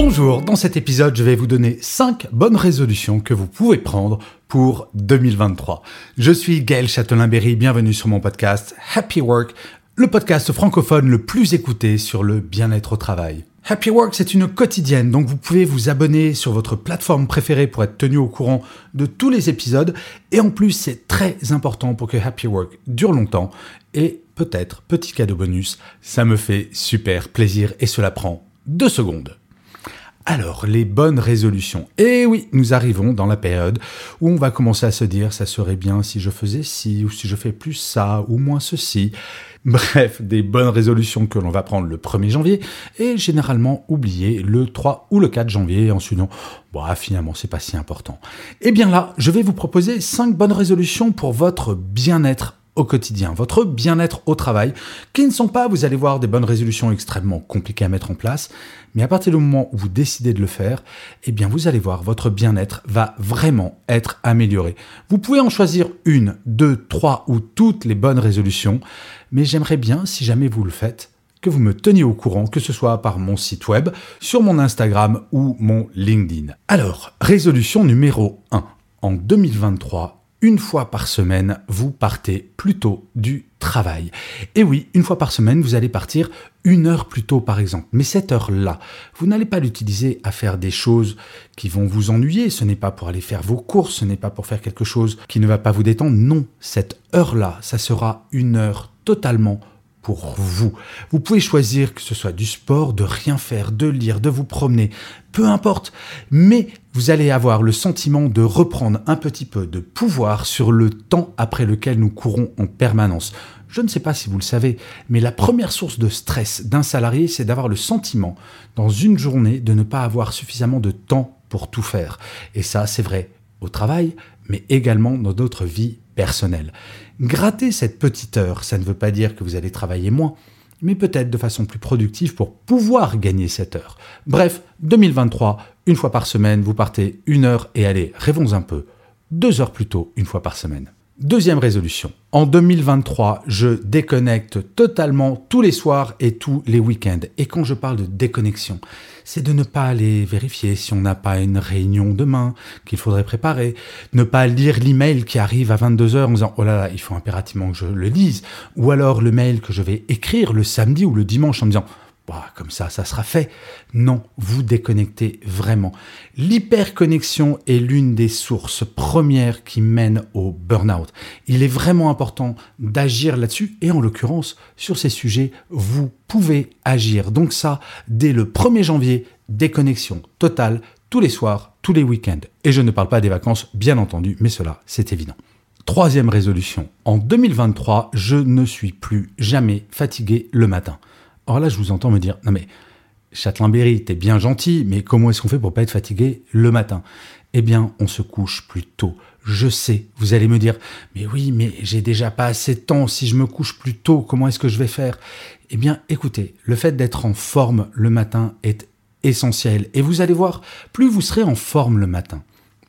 Bonjour, dans cet épisode, je vais vous donner 5 bonnes résolutions que vous pouvez prendre pour 2023. Je suis Gaël Châtelain-Berry, bienvenue sur mon podcast Happy Work, le podcast francophone le plus écouté sur le bien-être au travail. Happy Work, c'est une quotidienne, donc vous pouvez vous abonner sur votre plateforme préférée pour être tenu au courant de tous les épisodes. Et en plus, c'est très important pour que Happy Work dure longtemps. Et peut-être, petit cadeau bonus, ça me fait super plaisir et cela prend deux secondes. Alors, les bonnes résolutions. Et oui, nous arrivons dans la période où on va commencer à se dire ça serait bien si je faisais ci, ou si je fais plus ça, ou moins ceci. Bref, des bonnes résolutions que l'on va prendre le 1er janvier et généralement oublier le 3 ou le 4 janvier en se disant bah, finalement c'est pas si important. Et bien là, je vais vous proposer 5 bonnes résolutions pour votre bien-être quotidien, votre bien-être au travail, qui ne sont pas, vous allez voir, des bonnes résolutions extrêmement compliquées à mettre en place, mais à partir du moment où vous décidez de le faire, eh bien vous allez voir, votre bien-être va vraiment être amélioré. Vous pouvez en choisir une, deux, trois ou toutes les bonnes résolutions, mais j'aimerais bien, si jamais vous le faites, que vous me teniez au courant, que ce soit par mon site web, sur mon Instagram ou mon LinkedIn. Alors, résolution numéro 1. En 2023, une fois par semaine, vous partez plus tôt du travail. Et oui, une fois par semaine, vous allez partir une heure plus tôt, par exemple. Mais cette heure-là, vous n'allez pas l'utiliser à faire des choses qui vont vous ennuyer. Ce n'est pas pour aller faire vos courses, ce n'est pas pour faire quelque chose qui ne va pas vous détendre. Non, cette heure-là, ça sera une heure totalement pour vous. Vous pouvez choisir que ce soit du sport, de rien faire, de lire, de vous promener, peu importe. Mais vous allez avoir le sentiment de reprendre un petit peu de pouvoir sur le temps après lequel nous courons en permanence. Je ne sais pas si vous le savez, mais la première source de stress d'un salarié, c'est d'avoir le sentiment, dans une journée, de ne pas avoir suffisamment de temps pour tout faire. Et ça, c'est vrai au travail, mais également dans notre vie personnelle. Gratter cette petite heure, ça ne veut pas dire que vous allez travailler moins, mais peut-être de façon plus productive pour pouvoir gagner cette heure. Bref, 2023, une fois par semaine, vous partez une heure et allez, rêvons un peu, deux heures plus tôt, une fois par semaine. Deuxième résolution. En 2023, je déconnecte totalement tous les soirs et tous les week-ends. Et quand je parle de déconnexion, c'est de ne pas aller vérifier si on n'a pas une réunion demain qu'il faudrait préparer, ne pas lire l'email qui arrive à 22h en disant oh là là, il faut impérativement que je le lise, ou alors le mail que je vais écrire le samedi ou le dimanche en me disant bah, comme ça, ça sera fait. Non, vous déconnectez vraiment. L'hyperconnexion est l'une des sources premières qui mènent au burn-out. Il est vraiment important d'agir là-dessus et en l'occurrence, sur ces sujets, vous pouvez agir. Donc ça, dès le 1er janvier, déconnexion totale, tous les soirs, tous les week-ends. Et je ne parle pas des vacances, bien entendu, mais cela, c'est évident. Troisième résolution. En 2023, je ne suis plus jamais fatigué le matin. Or là, je vous entends me dire, non mais Châtelain-Berry, t'es bien gentil, mais comment est-ce qu'on fait pour pas être fatigué le matin? Eh bien, on se couche plus tôt. Je sais, vous allez me dire, mais oui, mais j'ai déjà pas assez de temps. Si je me couche plus tôt, comment est-ce que je vais faire? Eh bien, écoutez, le fait d'être en forme le matin est essentiel. Et vous allez voir, plus vous serez en forme le matin,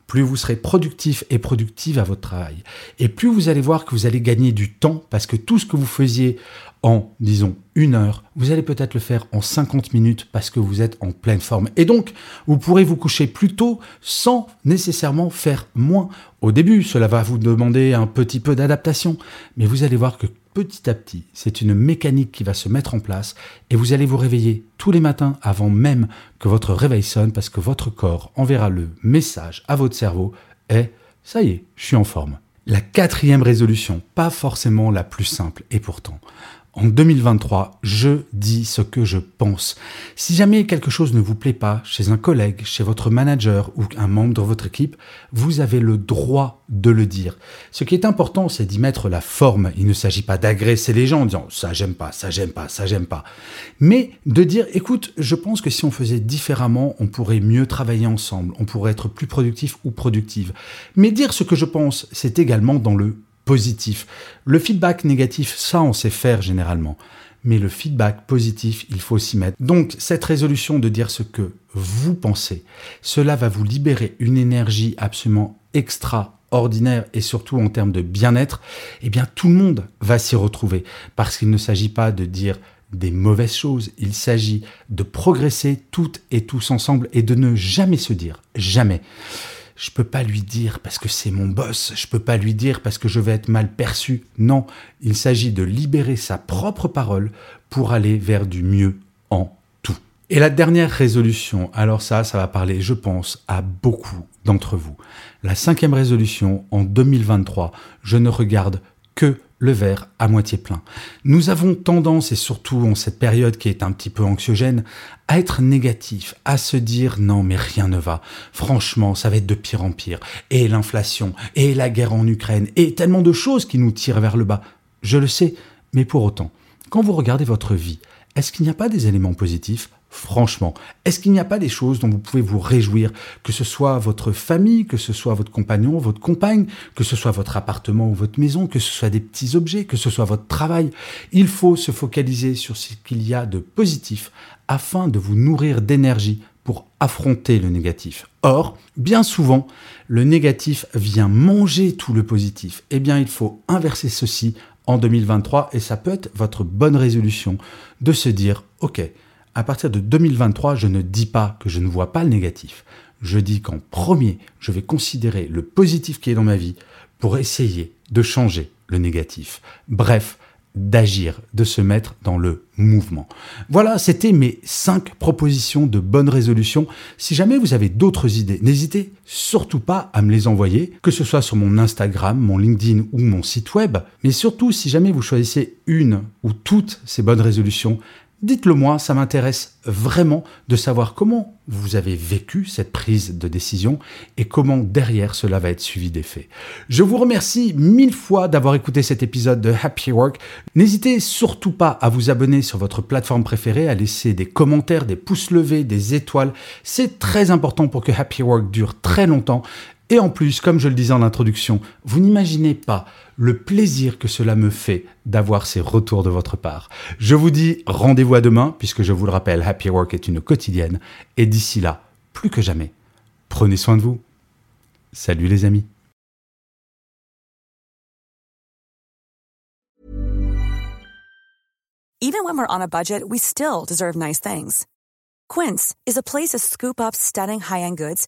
plus vous serez productif et productive à votre travail. Et plus vous allez voir que vous allez gagner du temps parce que tout ce que vous faisiez en, disons, une heure, vous allez peut-être le faire en 50 minutes parce que vous êtes en pleine forme. Et donc, vous pourrez vous coucher plus tôt sans nécessairement faire moins. Au début, cela va vous demander un petit peu d'adaptation, mais vous allez voir que petit à petit, c'est une mécanique qui va se mettre en place et vous allez vous réveiller tous les matins avant même que votre réveil sonne parce que votre corps enverra le message à votre cerveau et ça y est, je suis en forme. La quatrième résolution, pas forcément la plus simple, et pourtant, En 2023, je dis ce que je pense. Si jamais quelque chose ne vous plaît pas chez un collègue, chez votre manager ou un membre de votre équipe, vous avez le droit de le dire. Ce qui est important, c'est d'y mettre la forme. Il ne s'agit pas d'agresser les gens en disant ça j'aime pas, ça j'aime pas, ça j'aime pas. Mais de dire écoute, je pense que si on faisait différemment, on pourrait mieux travailler ensemble, on pourrait être plus productif ou productive. Mais dire ce que je pense, c'est également dans le Le feedback négatif, ça on sait faire généralement. Mais le feedback positif, il faut s'y mettre. Donc cette résolution de dire ce que vous pensez, cela va vous libérer une énergie absolument extraordinaire et surtout en termes de bien-être, eh bien tout le monde va s'y retrouver parce qu'il ne s'agit pas de dire des mauvaises choses, il s'agit de progresser toutes et tous ensemble et de ne jamais se dire, jamais je peux pas lui dire parce que c'est mon boss, je peux pas lui dire parce que je vais être mal perçu. Non, il s'agit de libérer sa propre parole pour aller vers du mieux en tout. Et la dernière résolution, alors ça, ça va parler, je pense, à beaucoup d'entre vous. La cinquième résolution en 2023, je ne regarde que le verre à moitié plein. Nous avons tendance, et surtout en cette période qui est un petit peu anxiogène, à être négatif, à se dire non mais rien ne va. Franchement, ça va être de pire en pire. Et l'inflation, et la guerre en Ukraine, et tellement de choses qui nous tirent vers le bas. Je le sais, mais pour autant, quand vous regardez votre vie, est-ce qu'il n'y a pas des éléments positifs Franchement, est-ce qu'il n'y a pas des choses dont vous pouvez vous réjouir, que ce soit votre famille, que ce soit votre compagnon, votre compagne, que ce soit votre appartement ou votre maison, que ce soit des petits objets, que ce soit votre travail? Il faut se focaliser sur ce qu'il y a de positif afin de vous nourrir d'énergie pour affronter le négatif. Or, bien souvent, le négatif vient manger tout le positif. Eh bien, il faut inverser ceci en 2023 et ça peut être votre bonne résolution de se dire, OK, à partir de 2023, je ne dis pas que je ne vois pas le négatif. Je dis qu'en premier, je vais considérer le positif qui est dans ma vie pour essayer de changer le négatif. Bref, d'agir, de se mettre dans le mouvement. Voilà, c'était mes cinq propositions de bonne résolution. Si jamais vous avez d'autres idées, n'hésitez surtout pas à me les envoyer, que ce soit sur mon Instagram, mon LinkedIn ou mon site web. Mais surtout, si jamais vous choisissez une ou toutes ces bonnes résolutions, Dites-le moi, ça m'intéresse vraiment de savoir comment vous avez vécu cette prise de décision et comment derrière cela va être suivi d'effet. Je vous remercie mille fois d'avoir écouté cet épisode de Happy Work. N'hésitez surtout pas à vous abonner sur votre plateforme préférée, à laisser des commentaires, des pouces levés, des étoiles. C'est très important pour que Happy Work dure très longtemps et en plus, comme je le disais en introduction, vous n'imaginez pas le plaisir que cela me fait d'avoir ces retours de votre part. Je vous dis rendez-vous à demain, puisque je vous le rappelle, Happy Work est une quotidienne. Et d'ici là, plus que jamais, prenez soin de vous. Salut les amis. Even when we're on a budget, we still deserve nice things. Quince is a place to scoop up stunning high-end goods